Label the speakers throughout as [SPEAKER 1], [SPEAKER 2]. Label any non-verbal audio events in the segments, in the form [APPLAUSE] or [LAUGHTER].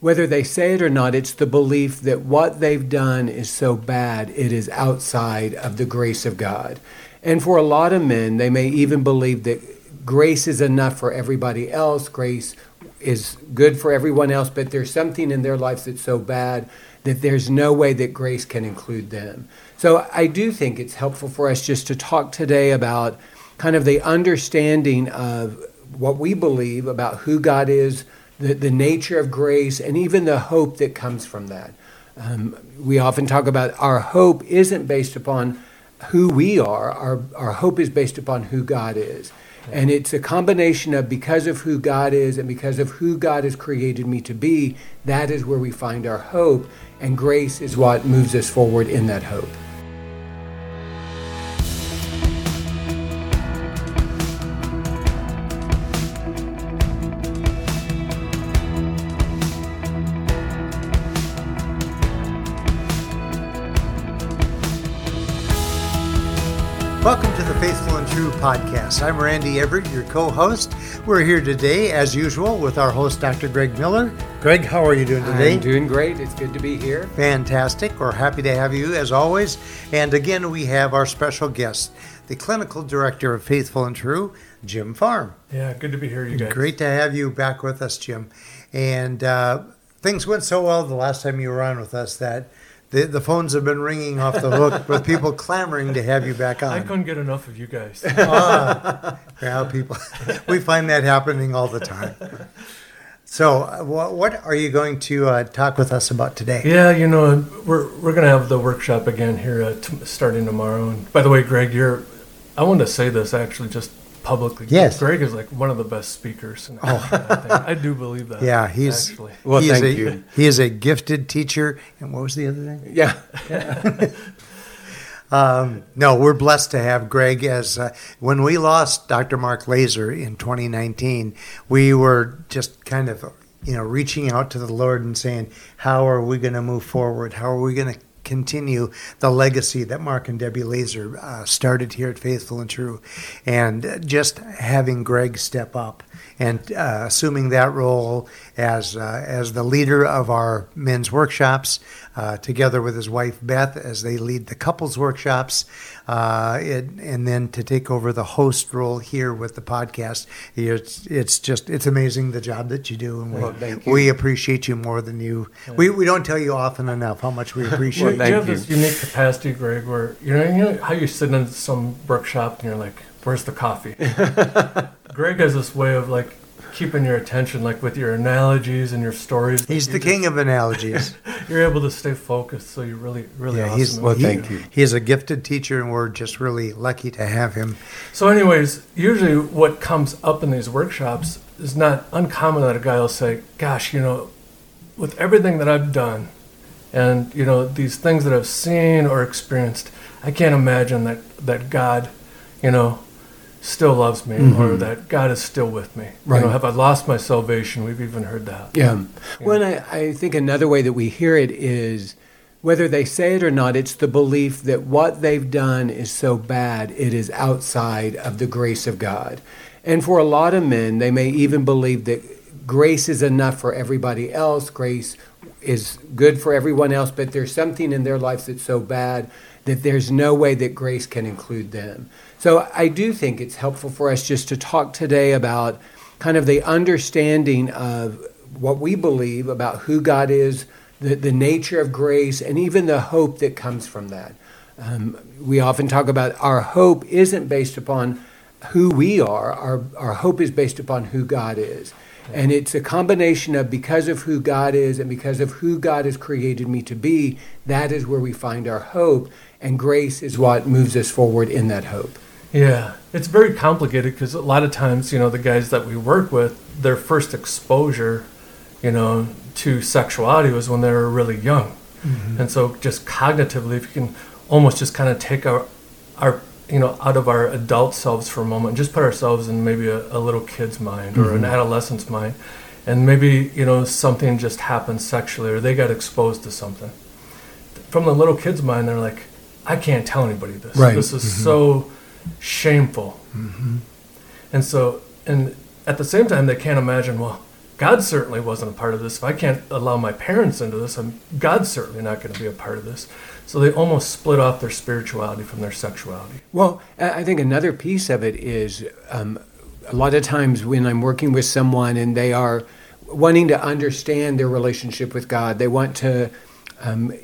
[SPEAKER 1] whether they say it or not, it's the belief that what they've done is so bad it is outside of the grace of God. And for a lot of men, they may even believe that grace is enough for everybody else, grace is good for everyone else, but there's something in their lives that's so bad that there's no way that grace can include them. So I do think it's helpful for us just to talk today about kind of the understanding of what we believe about who God is, the, the nature of grace, and even the hope that comes from that. Um, we often talk about our hope isn't based upon who we are, our, our hope is based upon who God is. And it's a combination of because of who God is and because of who God has created me to be, that is where we find our hope. And grace is what moves us forward in that hope.
[SPEAKER 2] Podcast. I'm Randy Everett, your co host. We're here today, as usual, with our host, Dr. Greg Miller. Greg, how are you doing today?
[SPEAKER 1] I'm doing great. It's good to be here.
[SPEAKER 2] Fantastic. We're happy to have you, as always. And again, we have our special guest, the clinical director of Faithful and True, Jim Farm.
[SPEAKER 3] Yeah, good to be here, you guys.
[SPEAKER 2] Great to have you back with us, Jim. And uh, things went so well the last time you were on with us that the, the phones have been ringing off the hook with people clamoring to have you back on.
[SPEAKER 3] I couldn't get enough of you guys. [LAUGHS]
[SPEAKER 2] Ah, yeah, people, [LAUGHS] we find that happening all the time. So, uh, what, what are you going to uh, talk with us about today?
[SPEAKER 3] yeah, you know, we're we're gonna have the workshop again here uh, t- starting tomorrow. And by the way, Greg, you're. I want to say this actually just publicly.
[SPEAKER 2] Yes.
[SPEAKER 3] Greg is like one of the best speakers. And
[SPEAKER 2] Oh.
[SPEAKER 3] I. I do believe that.
[SPEAKER 2] Yeah, he's
[SPEAKER 3] actually.
[SPEAKER 1] Well,
[SPEAKER 2] he
[SPEAKER 1] thank
[SPEAKER 2] a,
[SPEAKER 1] you.
[SPEAKER 2] He is a gifted teacher. And what was the other thing?
[SPEAKER 1] Yeah. [LAUGHS]
[SPEAKER 2] Um, no, we're blessed to have Greg as uh, when we lost Dr. Mark Laaser in 2019, we were just kind of, you know, reaching out to the Lord and saying, how are we going to move forward? How are we going to continue the legacy that Mark and Debbie Laaser uh, started here at Faithful and True? And uh, just having Greg step up and uh, assuming that role as uh, as the leader of our men's workshops, uh, together with his wife Beth as they lead the couples workshops, uh, it, and then to take over the host role here with the podcast. It's it's just it's amazing the job that you do, and we,
[SPEAKER 1] Well, thank you.
[SPEAKER 2] we appreciate you more than you. We, we don't tell you often enough how much we
[SPEAKER 3] You,
[SPEAKER 2] appreciate.
[SPEAKER 3] you
[SPEAKER 1] thank
[SPEAKER 3] have
[SPEAKER 1] you.
[SPEAKER 3] this unique capacity, Greg, where you know, you know how you sit in some workshop and you're like, "Where's the coffee?" [LAUGHS] Greg has this way of like keeping your attention, like with your analogies and your stories.
[SPEAKER 2] He's
[SPEAKER 3] You
[SPEAKER 2] the
[SPEAKER 3] just-
[SPEAKER 2] king of analogies. [LAUGHS]
[SPEAKER 3] You're able to stay focused, so you're really, really
[SPEAKER 2] yeah,
[SPEAKER 3] awesome.
[SPEAKER 2] he's
[SPEAKER 1] Well,
[SPEAKER 3] what you
[SPEAKER 1] thank you.
[SPEAKER 2] He is a gifted teacher, and we're just really lucky to have him.
[SPEAKER 3] So, anyways, usually what comes up in these workshops is not uncommon that a guy will say, "Gosh, you know, with everything that I've done, and you know these things that I've seen or experienced, I can't imagine that that God, you know, still loves me or mm-hmm. that God is still with me. You know, have I lost my salvation? We've even heard that.
[SPEAKER 1] Yeah. Well, I, I think another way that we hear it is whether they say it or not, it's the belief that what they've done is so bad it is outside of the grace of God. And for a lot of men, they may even believe that grace is enough for everybody else, grace is good for everyone else, but there's something in their lives that's so bad that there's no way that grace can include them. So I do think it's helpful for us just to talk today about kind of the understanding of what we believe about who God is, the, the nature of grace, and even the hope that comes from that. Um, we often talk about our hope isn't based upon who we are, our, our hope is based upon who God is. And it's a combination of because of who God is and because of who God has created me to be, that is where we find our hope. And grace is what moves us forward in that hope.
[SPEAKER 3] Yeah, it's very complicated because a lot of times, you know, the guys that we work with, their first exposure, you know, to sexuality was when they were really young. Mm-hmm. And so, just cognitively, if you can almost just kind of take our, our, you know, out of our adult selves for a moment, and just put ourselves in maybe a, a little kid's mind or an mm-hmm. adolescent's mind, and maybe, you know, something just happened sexually or they got exposed to something. From the little kid's mind, they're like, I can't tell anybody this.
[SPEAKER 1] Right.
[SPEAKER 3] This is mm-hmm. so shameful. Mm-hmm. And so, and at the same time, they can't imagine, well, God certainly wasn't a part of this. If I can't allow my parents into this, I'm, God's certainly not going to be a part of this. So they almost split off their spirituality from their sexuality.
[SPEAKER 1] Well, I think another piece of it is um, a lot of times when I'm working with someone and they are wanting to understand their relationship with God, they want to um,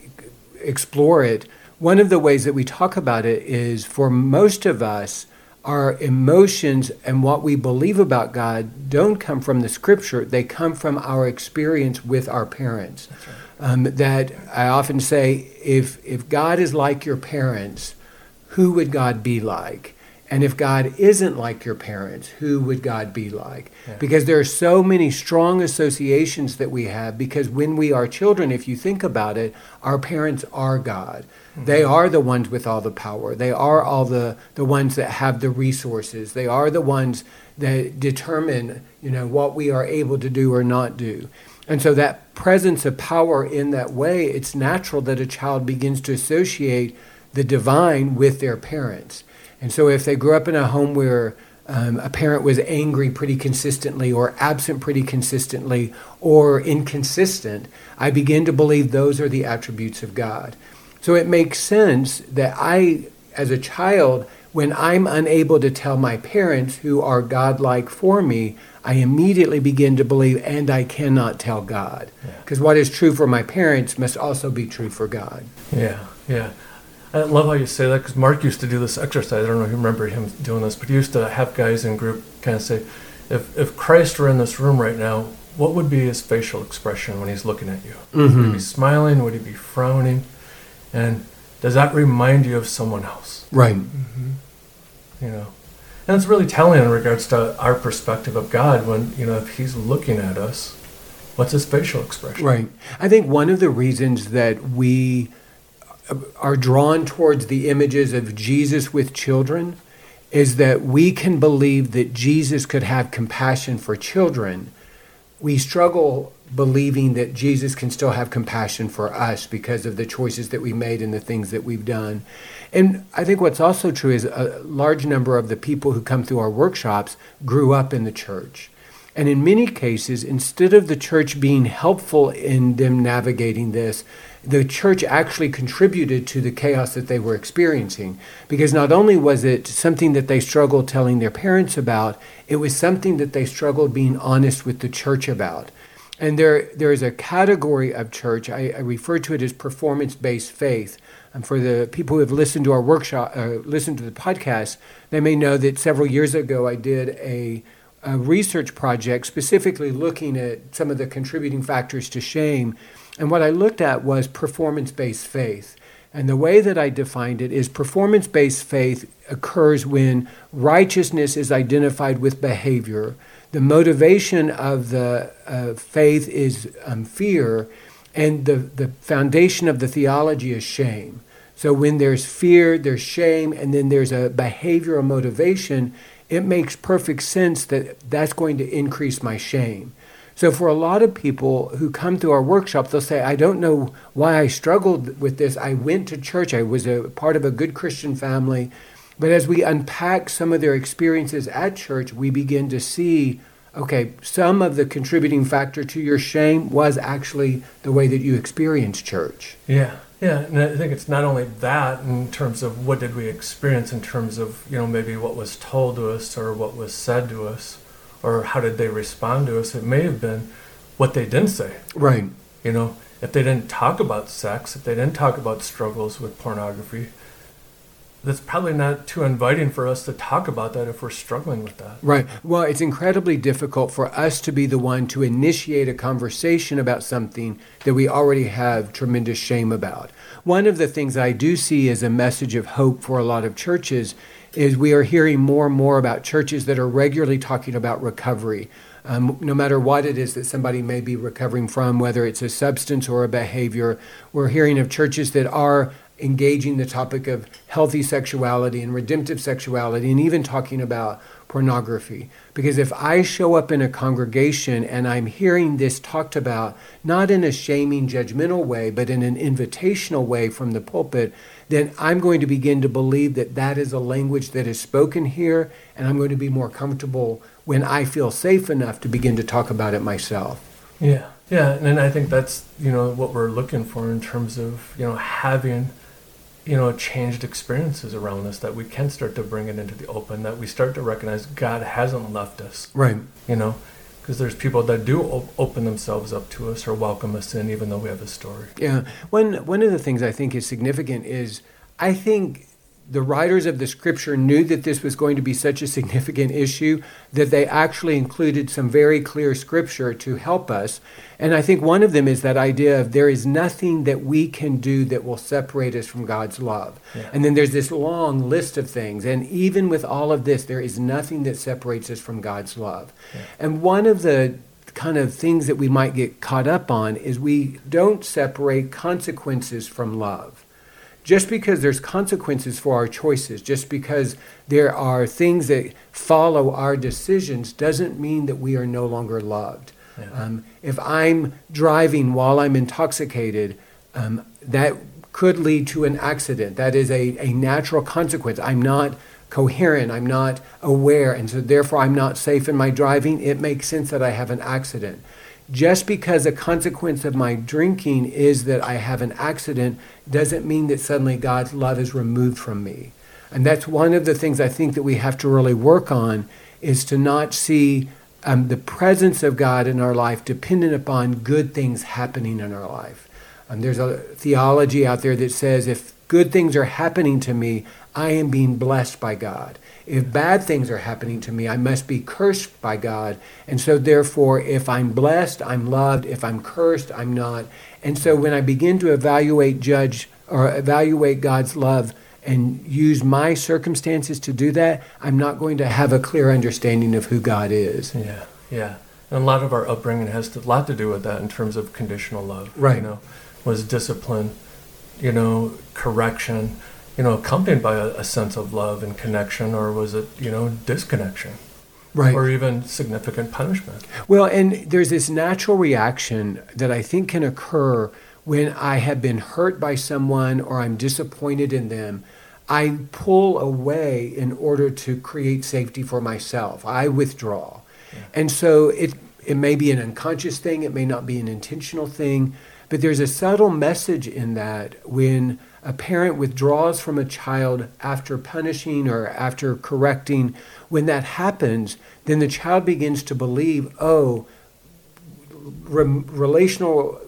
[SPEAKER 1] explore it. One of the ways that we talk about it is for most of us, our emotions and what we believe about God don't come from the scripture, they come from our experience with our parents.
[SPEAKER 3] Right.
[SPEAKER 1] Um, that I often say if, if God is like your parents, who would God be like? And if God isn't like your parents, who would God be like?
[SPEAKER 3] Yeah.
[SPEAKER 1] Because there are so many strong associations that we have. Because when we are children, if you think about it, our parents are God. Mm-hmm. They are the ones with all the power. They are all the, the ones that have the resources. They are the ones that determine, you know, what we are able to do or not do. And so that presence of power in that way, it's natural that a child begins to associate the divine with their parents. And so if they grew up in a home where um, a parent was angry pretty consistently or absent pretty consistently or inconsistent, I begin to believe those are the attributes of God. So it makes sense that I, as a child, when I'm unable to tell my parents who are godlike for me, I immediately begin to believe, and I cannot tell God. Because
[SPEAKER 3] Yeah.
[SPEAKER 1] what is true for my parents must also be true for God.
[SPEAKER 3] Yeah, yeah. I love how you say that because Mark used to do this exercise. I don't know if you remember him doing this, but he used to have guys in group kind of say, if, if Christ were in this room right now, what would be his facial expression when he's looking at you? Would he be mm-hmm. smiling? Would he be frowning? And does that remind you of someone else?
[SPEAKER 1] Right. Mm-hmm.
[SPEAKER 3] You know, and it's really telling in regards to our perspective of God when you know if He's looking at us, what's His facial expression?
[SPEAKER 1] Right. I think one of the reasons that we are drawn towards the images of Jesus with children is that we can believe that Jesus could have compassion for children. We struggle believing that Jesus can still have compassion for us because of the choices that we made and the things that we've done. And I think what's also true is a large number of the people who come through our workshops grew up in the church. And in many cases, instead of the church being helpful in them navigating this, the church actually contributed to the chaos that they were experiencing. Because not only was it something that they struggled telling their parents about, it was something that they struggled being honest with the church about. And there, there is a category of church, I, I refer to it as performance based faith. And for the people who have listened to our workshop, uh, listened to the podcast, they may know that several years ago I did a a research project specifically looking at some of the contributing factors to shame. And what I looked at was performance based faith. And the way that I defined it is performance based faith occurs when righteousness is identified with behavior. The motivation of the uh, faith is um, fear, and the, the foundation of the theology is shame. So when there's fear, there's shame, and then there's a behavioral motivation, it makes perfect sense that that's going to increase my shame. So, for a lot of people who come to our workshop, they'll say, I don't know why I struggled with this. I went to church, I was a part of a good Christian family. But as we unpack some of their experiences at church, we begin to see okay, some of the contributing factor to your shame was actually the way that you experienced church.
[SPEAKER 3] Yeah, yeah, and I think it's not only that in terms of what did we experience in terms of you know maybe what was told to us or what was said to us or how did they respond to us. It may have been what they didn't say.
[SPEAKER 1] Right.
[SPEAKER 3] You know, if they didn't talk about sex, if they didn't talk about struggles with pornography, that's probably not too inviting for us to talk about that if we're struggling with that.
[SPEAKER 1] Right. Well, it's incredibly difficult for us to be the one to initiate a conversation about something that we already have tremendous shame about. One of the things I do see as a message of hope for a lot of churches is we are hearing more and more about churches that are regularly talking about recovery. Um, no matter what it is that somebody may be recovering from, whether it's a substance or a behavior, we're hearing of churches that are engaging the topic of healthy sexuality and redemptive sexuality and even talking about pornography. Because if I show up in a congregation and I'm hearing this talked about, not in a shaming, judgmental way, but in an invitational way from the pulpit, then I'm going to begin to believe that that is a language that is spoken here, and I'm going to be more comfortable when I feel safe enough to begin to talk about it myself.
[SPEAKER 3] Yeah, yeah, and I think that's you know what we're looking for in terms of you know having you know changed experiences around us that we can start to bring it into the open that we start to recognize God hasn't left us.
[SPEAKER 1] Right.
[SPEAKER 3] You know, because there's people that do op- open themselves up to us or welcome us in, even though we have a story.
[SPEAKER 1] Yeah. One one of the things I think is significant is I think the writers of the scripture knew that this was going to be such a significant issue that they actually included some very clear scripture to help us. And I think one of them is that idea of there is nothing that we can do that will separate us from God's love. Yeah. And then there's this long list of things. And even with all of this, there is nothing that separates us from God's love. Yeah. And one of the kind of things that we might get caught up on is we don't separate consequences from love just because there's consequences for our choices, just because there are things that follow our decisions, doesn't mean that we are no longer loved. Yeah. Um, if I'm driving while I'm intoxicated, um, that could lead to an accident. That is a, a natural consequence. I'm not coherent, I'm not aware, and so therefore I'm not safe in my driving. It makes sense that I have an accident. Just because a consequence of my drinking is that I have an accident doesn't mean that suddenly God's love is removed from me. And that's one of the things I think that we have to really work on is to not see um, the presence of God in our life dependent upon good things happening in our life. Um, there's a theology out there that says if good things are happening to me, I am being blessed by God. If bad things are happening to me, I must be cursed by God. And so, therefore, if I'm blessed, I'm loved. If I'm cursed, I'm not. And so, when I begin to evaluate, judge, or evaluate God's love and use my circumstances to do that, I'm not going to have a clear understanding of who God is.
[SPEAKER 3] Yeah, yeah. And a lot of our upbringing has a lot to do with that in terms of conditional love.
[SPEAKER 1] Right.
[SPEAKER 3] You know, was discipline, you know, correction you know, accompanied by a, a, sense of love and connection, or was it, you know, disconnection?
[SPEAKER 1] Right.
[SPEAKER 3] Or even significant punishment.
[SPEAKER 1] Well, and there's this natural reaction that I think can occur when I have been hurt by someone or I'm disappointed in them. I pull away in order to create safety for myself. I withdraw. Yeah. And so it, it may be an unconscious thing, it may not be an intentional thing, but there's a subtle message in that when a parent withdraws from a child after punishing or after correcting, when that happens, then the child begins to believe, oh, re- relational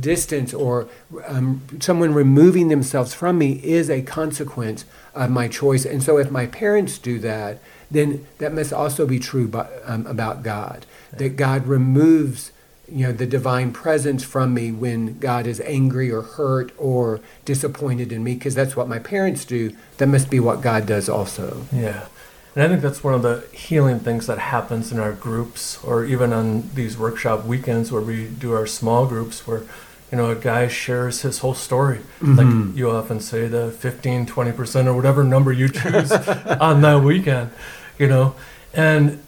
[SPEAKER 1] distance or um, someone removing themselves from me is a consequence of my choice. And so if my parents do that, then that must also be true by, um, about God. That God removes you know the divine presence from me when God is angry or hurt or disappointed in me because that's what my parents do. That must be what God does also.
[SPEAKER 3] Yeah. And I think that's one of the healing things that happens in our groups or even on these workshop weekends where we do our small groups where you know a guy shares his whole story. Mm-hmm. like you often say the 15 20% or whatever number you choose [LAUGHS] on that weekend you know? And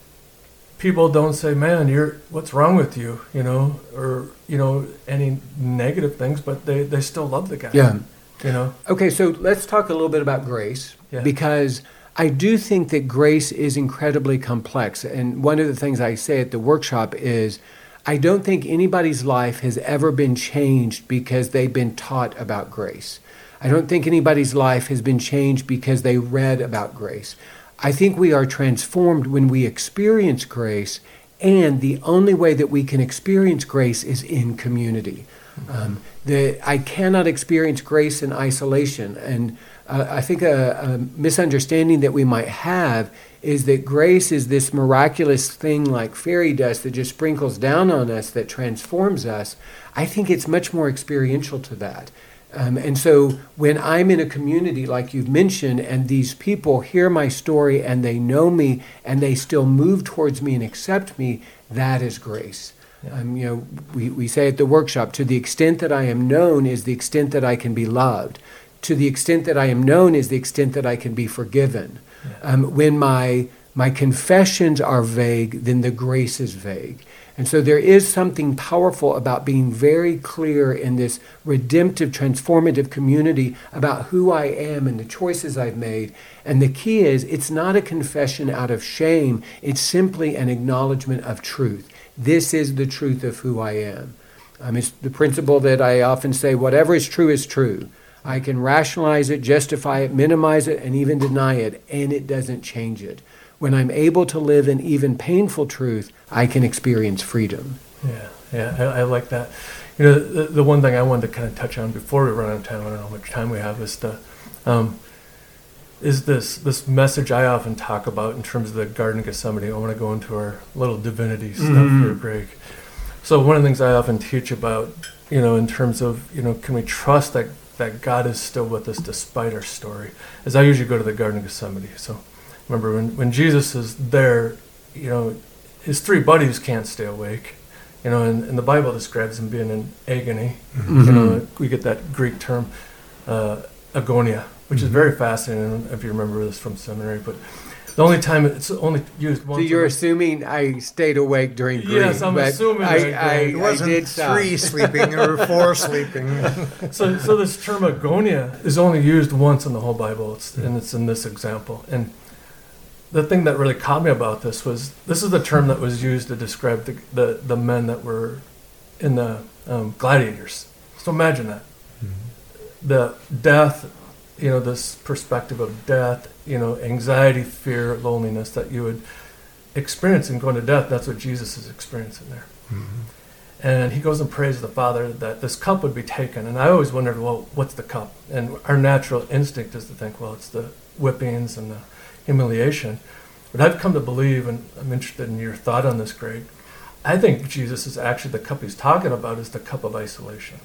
[SPEAKER 3] people don't say, "Man, you're what's wrong with you?" You know, or you know any negative things, but they they still love the guy.
[SPEAKER 1] Yeah.
[SPEAKER 3] You know.
[SPEAKER 1] Okay, so let's talk a little bit about grace yeah. because I do think that grace is incredibly complex, and one of the things I say at the workshop is. I don't think anybody's life has ever been changed because they've been taught about grace. I don't think anybody's life has been changed because they read about grace. I think we are transformed when we experience grace, and the only way that we can experience grace is in community. Um, the, I cannot experience grace in isolation. And uh, I think a, a, misunderstanding that we might have is that grace is this miraculous thing like fairy dust that just sprinkles down on us that transforms us. I think it's much more experiential to that. Um, and so when I'm in a community like you've mentioned, and these people hear my story and they know me and they still move towards me and accept me, that is grace. Yeah. Um, you know, we, we say at the workshop, to the extent that I am known is the extent that I can be loved. To the extent that I am known is the extent that I can be forgiven. Yeah. Um, when my my confessions are vague, then the grace is vague. And so there is something powerful about being very clear in this redemptive, transformative community about who I am and the choices I've made. And the key is it's not a confession out of shame, it's simply an acknowledgement of truth. This is the truth of who I am. Um, it's the principle that I often say whatever is true is true. I can rationalize it, justify it, minimize it, and even deny it, and it doesn't change it. When I'm able to live in even painful truth, I can experience freedom.
[SPEAKER 3] Yeah, yeah, I, I like that. You know, the, the, one thing I wanted to kind of touch on before we run out of time, I don't know how much time we have, is the um, is this this message I often talk about in terms of the Garden of Gethsemane. I want to go into our little divinity stuff mm-hmm. for a break. So one of the things I often teach about, you know, in terms of you know, can we trust that that God is still with us despite our story? Is I usually go to the Garden of Gethsemane. So remember when when Jesus is there, you know, his three buddies can't stay awake. You know, and, and the Bible describes him being in agony. Mm-hmm. You know, we get that Greek term, uh, agonia, which mm-hmm. is very fascinating. if you remember this from seminary, but the only time it's only used once.
[SPEAKER 1] So you're assuming I stayed awake during Greek.
[SPEAKER 3] Yes, I'm assuming. I, I,
[SPEAKER 2] it wasn't I did three sleeping or four [LAUGHS] sleeping.
[SPEAKER 3] so, so this term agonia is only used once in the whole Bible, it's, and it's in this example. And the thing that really caught me about this was this is the term that was used to describe the, the, the men that were in the um, gladiators. So imagine that. Mm-hmm. The death, you know, this perspective of death, you know, anxiety, fear, loneliness that you would experience in going to death. That's what Jesus is experiencing there. Mm-hmm. And he goes and prays to the Father that this cup would be taken. And I always wondered, well, what's the cup? And our natural instinct is to think, well, it's the whippings and the humiliation. But I've come to believe, and I'm interested in your thought on this, Greg. I think Jesus is actually the cup he's talking about is the cup of isolation.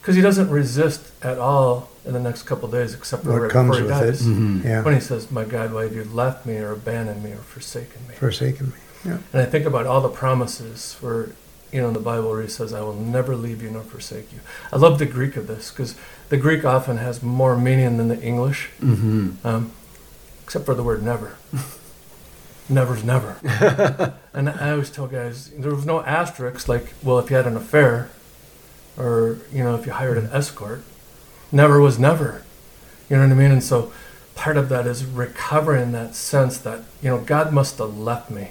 [SPEAKER 3] Because he doesn't resist at all in the next couple days, except for
[SPEAKER 2] what comes with
[SPEAKER 3] dies.
[SPEAKER 2] it. Mm-hmm. Yeah.
[SPEAKER 3] When he says, "My God, why have you left me, or abandoned me, or forsaken me?"
[SPEAKER 2] Forsaken me. Yeah.
[SPEAKER 3] And I think about all the promises for you know in the Bible where he says, "I will never leave you nor forsake you." I love the Greek of this because the Greek often has more meaning than the English. Mm-hmm. Um, except for the word never. [LAUGHS] Never's never. [LAUGHS] and I always tell guys there was no asterisk like, well, if you had an affair, or you know, if you hired an escort, never was never. You know what I mean? And so part of that is recovering that sense that you know God must have left me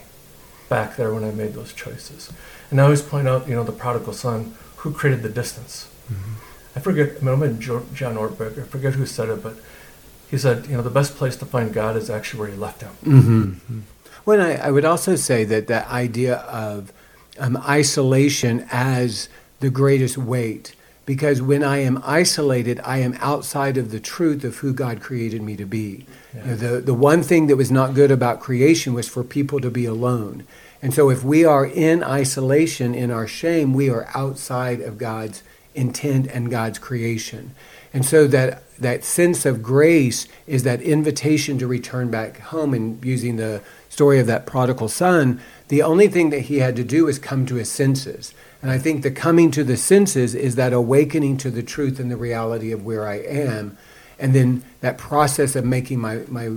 [SPEAKER 3] back there when I made those choices. And I always point out, you know, the prodigal son who created the distance. Mm-hmm. I forget. I mean, I'm in John Ortberg. I forget who said it, but he said, you know, the best place to find God is actually where He left him.
[SPEAKER 1] Mm-hmm. Well, I, I, would also say that that idea of um, isolation as the greatest weight, because when I am isolated, I am outside of the truth of who God created me to be. Yeah. You know, the the one thing that was not good about creation was for people to be alone. And so, if we are in isolation in our shame, we are outside of God's intent and God's creation. And so that that sense of grace is that invitation to return back home and using the story of that prodigal son, the only thing that he had to do is come to his senses. And I think the coming to the senses is that awakening to the truth and the reality of where I am, and then that process of making my, my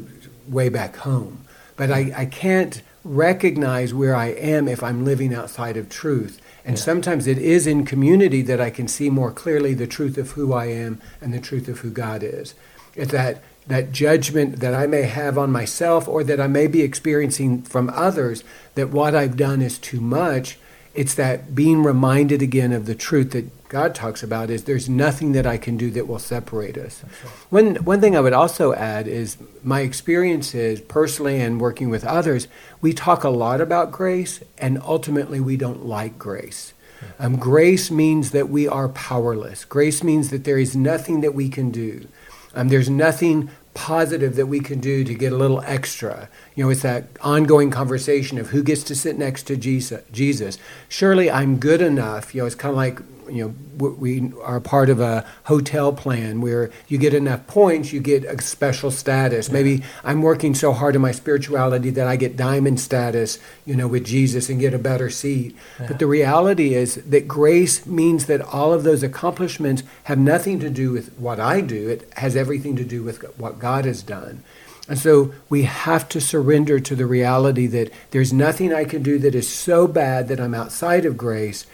[SPEAKER 1] way back home. But I, I can't recognize where I am if I'm living outside of truth. And yeah. sometimes it is in community that I can see more clearly the truth of who I am and the truth of who God is. It's that that judgment that I may have on myself or that I may be experiencing from others that what I've done is too much. It's that being reminded again of the truth that God talks about is there's nothing that I can do that will separate us. Right. One one thing I would also add is my experiences personally and working with others, we talk a lot about grace and ultimately we don't like grace. Um, grace means that we are powerless. Grace means that there is nothing that we can do. Um, there's nothing positive that we can do to get a little extra. You know, it's that ongoing conversation of who gets to sit next to Jesus. Jesus. Surely I'm good enough. You know, it's kind of like you know we are part of a hotel plan where you get enough points you get a special status. Maybe i'm working so hard in my spirituality that i get diamond status you know with jesus and get a better seat. Yeah. but the reality is that grace means that all of those accomplishments have nothing to do with what i do. It has everything to do with what god has done. And so we have to surrender to the reality that there's nothing I can do that is so bad that I'm outside of grace,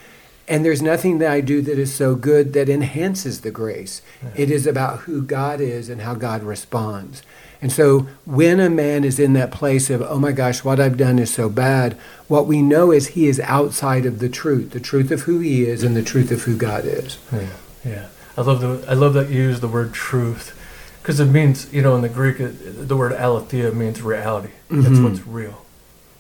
[SPEAKER 1] and there's nothing that I do that is so good that enhances the grace. Yeah. It is about who God is and how God responds. And so when a man is in that place of, oh my gosh, what I've done is so bad, what we know is he is outside of the truth, the truth of who he is and the truth of who God is.
[SPEAKER 3] Yeah, yeah. I love the I love that you use the word truth because it means you know in the Greek it, the word aletheia means reality. Mm-hmm. That's what's real.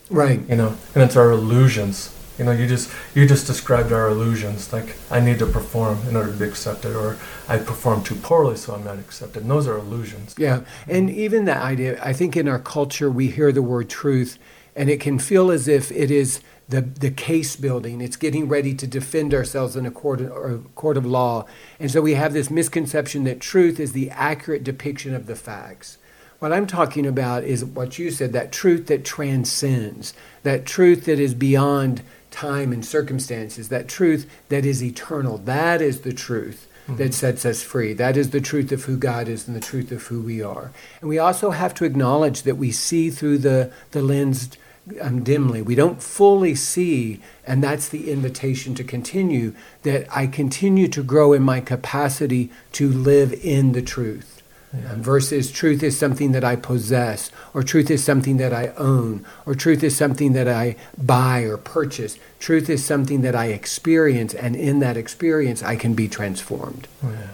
[SPEAKER 1] Right.
[SPEAKER 3] You know, and it's our illusions you know, you just you just described our illusions. Like I need to perform in order to be accepted, or I perform too poorly, so I'm not accepted. And those are illusions.
[SPEAKER 1] Yeah, and even that idea. I think in our culture we hear the word truth, and it can feel as if it is the the case building. It's getting ready to defend ourselves in a court or a court of law, and so we have this misconception that truth is the accurate depiction of the facts. What I'm talking about is what you said that truth that transcends, that truth that is beyond time and circumstances, that truth that is eternal. That is the truth mm-hmm. that sets us free. That is the truth of who God is and the truth of who we are. And we also have to acknowledge that we see through the, the lens um, dimly. We don't fully see, and that's the invitation to continue, that I continue to grow in my capacity to live in the truth. Um, versus truth is something that I possess, or truth is something that I own, or truth is something that I buy or purchase. Truth is something that I experience, and in that experience, I can be transformed.
[SPEAKER 3] Oh, yeah.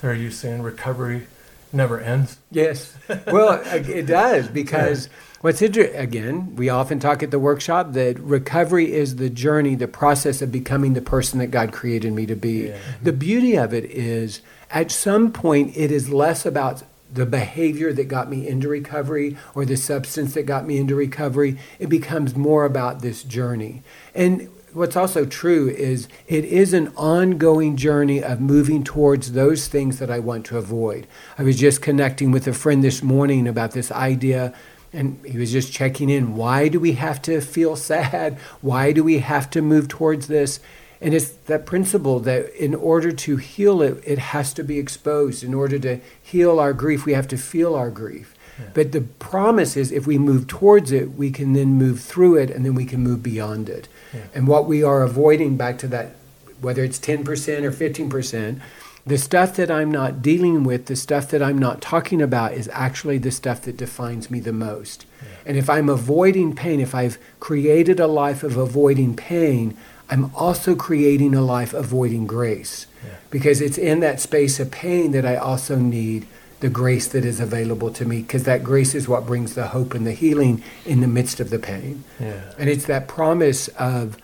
[SPEAKER 3] So, are you saying recovery never ends?
[SPEAKER 1] Yes. Well, it does because. [LAUGHS] What's interesting, again, we often talk at the workshop that recovery is the journey, the process of becoming the person that God created me to be. Yeah. The beauty of it is at some point, it is less about the behavior that got me into recovery or the substance that got me into recovery. It becomes more about this journey. And what's also true is it is an ongoing journey of moving towards those things that I want to avoid. I was just connecting with a friend this morning about this idea and he was just checking in. Why do we have to feel sad? Why do we have to move towards this? And it's that principle that in order to heal it, it has to be exposed. In order to heal our grief, we have to feel our grief. Yeah. But the promise is if we move towards it, we can then move through it and then we can move beyond it. Yeah. And what we are avoiding, back to that, whether it's 10% or 15%, the stuff that I'm not dealing with, the stuff that I'm not talking about, is actually the stuff that defines me the most. Yeah. And if I'm avoiding pain, if I've created a life of avoiding pain, I'm also creating a life avoiding grace. Yeah. Because it's in that space of pain that I also need the grace that is available to me, because that grace is what brings the hope and the healing in the midst of the pain. Yeah. And it's that promise of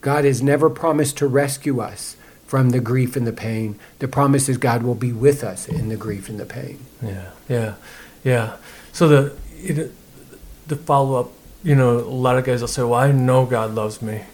[SPEAKER 1] God has never promised to rescue us from the grief and the pain. The promise is God will be with us in the grief and the pain.
[SPEAKER 3] Yeah, yeah, yeah. So the it, the follow up, you know, a lot of guys will say, "Well, I know God loves me."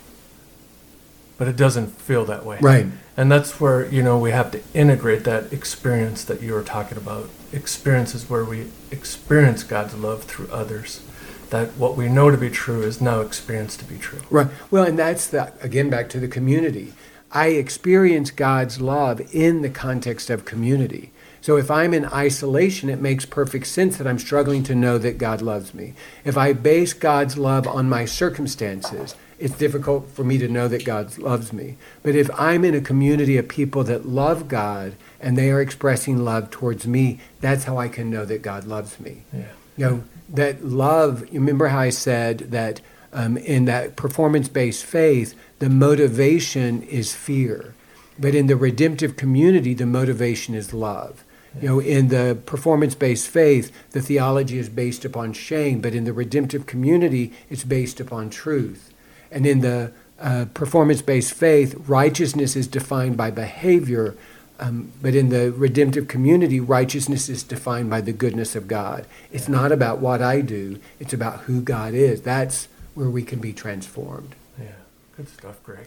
[SPEAKER 3] But it doesn't feel that way.
[SPEAKER 1] Right.
[SPEAKER 3] And that's where, you know, we have to integrate that experience that you were talking about. Experiences where we experience God's love through others. That what we know to be true is now experienced to be true.
[SPEAKER 1] Right. Well, and that's the, again, back to the community. I experience God's love in the context of community. So if I'm in isolation, it makes perfect sense that I'm struggling to know that God loves me. If I base God's love on my circumstances, it's difficult for me to know that God loves me. But if I'm in a community of people that love God and they are expressing love towards me, that's how I can know that God loves me.
[SPEAKER 3] Yeah.
[SPEAKER 1] You know, that love, you remember how I said that um, in that performance based faith, the motivation is fear. But in the redemptive community, the motivation is love. You know, in the performance based faith, the theology is based upon shame, but in the redemptive community, it's based upon truth. And in the uh, performance based faith, righteousness is defined by behavior, um, but in the redemptive community, righteousness is defined by the goodness of God. It's not about what I do, it's about who God is. That's where we can be transformed.
[SPEAKER 3] Yeah, good stuff, Greg.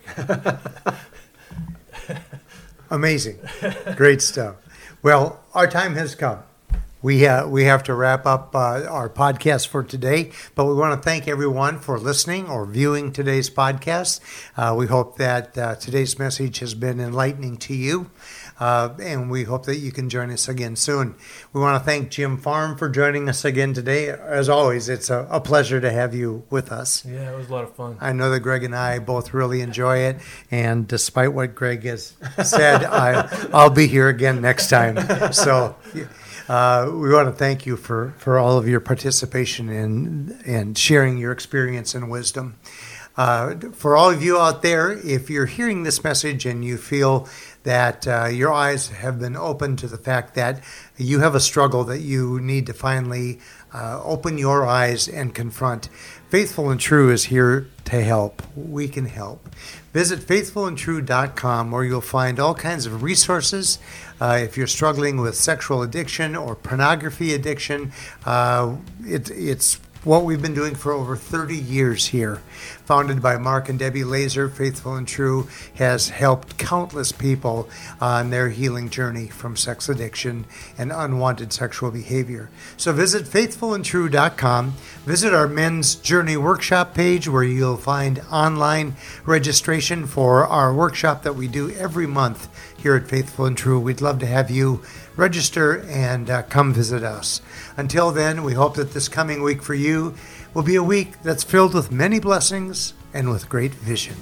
[SPEAKER 3] [LAUGHS]
[SPEAKER 2] Amazing. Great stuff. Well, our time has come. We uh, we have to wrap up uh, our podcast for today, but we want to thank everyone for listening or viewing today's podcast. Uh, we hope that uh, today's message has been enlightening to you. Uh, and we hope that you can join us again soon. We want to thank Jim Farm for joining us again today. As always, it's a, a, pleasure to have you with us.
[SPEAKER 3] Yeah, it was a lot of fun.
[SPEAKER 2] I know that Greg and I both really enjoy it, and despite what Greg has said, [LAUGHS] I, I'll be here again next time. So. Uh, we want to thank you for, for all of your participation in and sharing your experience and wisdom. Uh, for all of you out there, if you're hearing this message and you feel that uh, your eyes have been opened to the fact that you have a struggle that you need to finally uh, open your eyes and confront, Faithful and True is here to help. We can help. Visit faithfulandtrue.com where you'll find all kinds of resources. Uh, if you're struggling with sexual addiction or pornography addiction, uh, it, it's what we've been doing for over 30 years here. Founded by Mark and Debbie Laaser, Faithful and True has helped countless people on their healing journey from sex addiction and unwanted sexual behavior. So visit faithfulandtrue.com. Visit our Men's Journey Workshop page where you'll find online registration for our workshop that we do every month here at Faithful and True. We'd love to have you register and uh, come visit us. Until then, we hope that this coming week for you will be a week that's filled with many blessings and with great vision.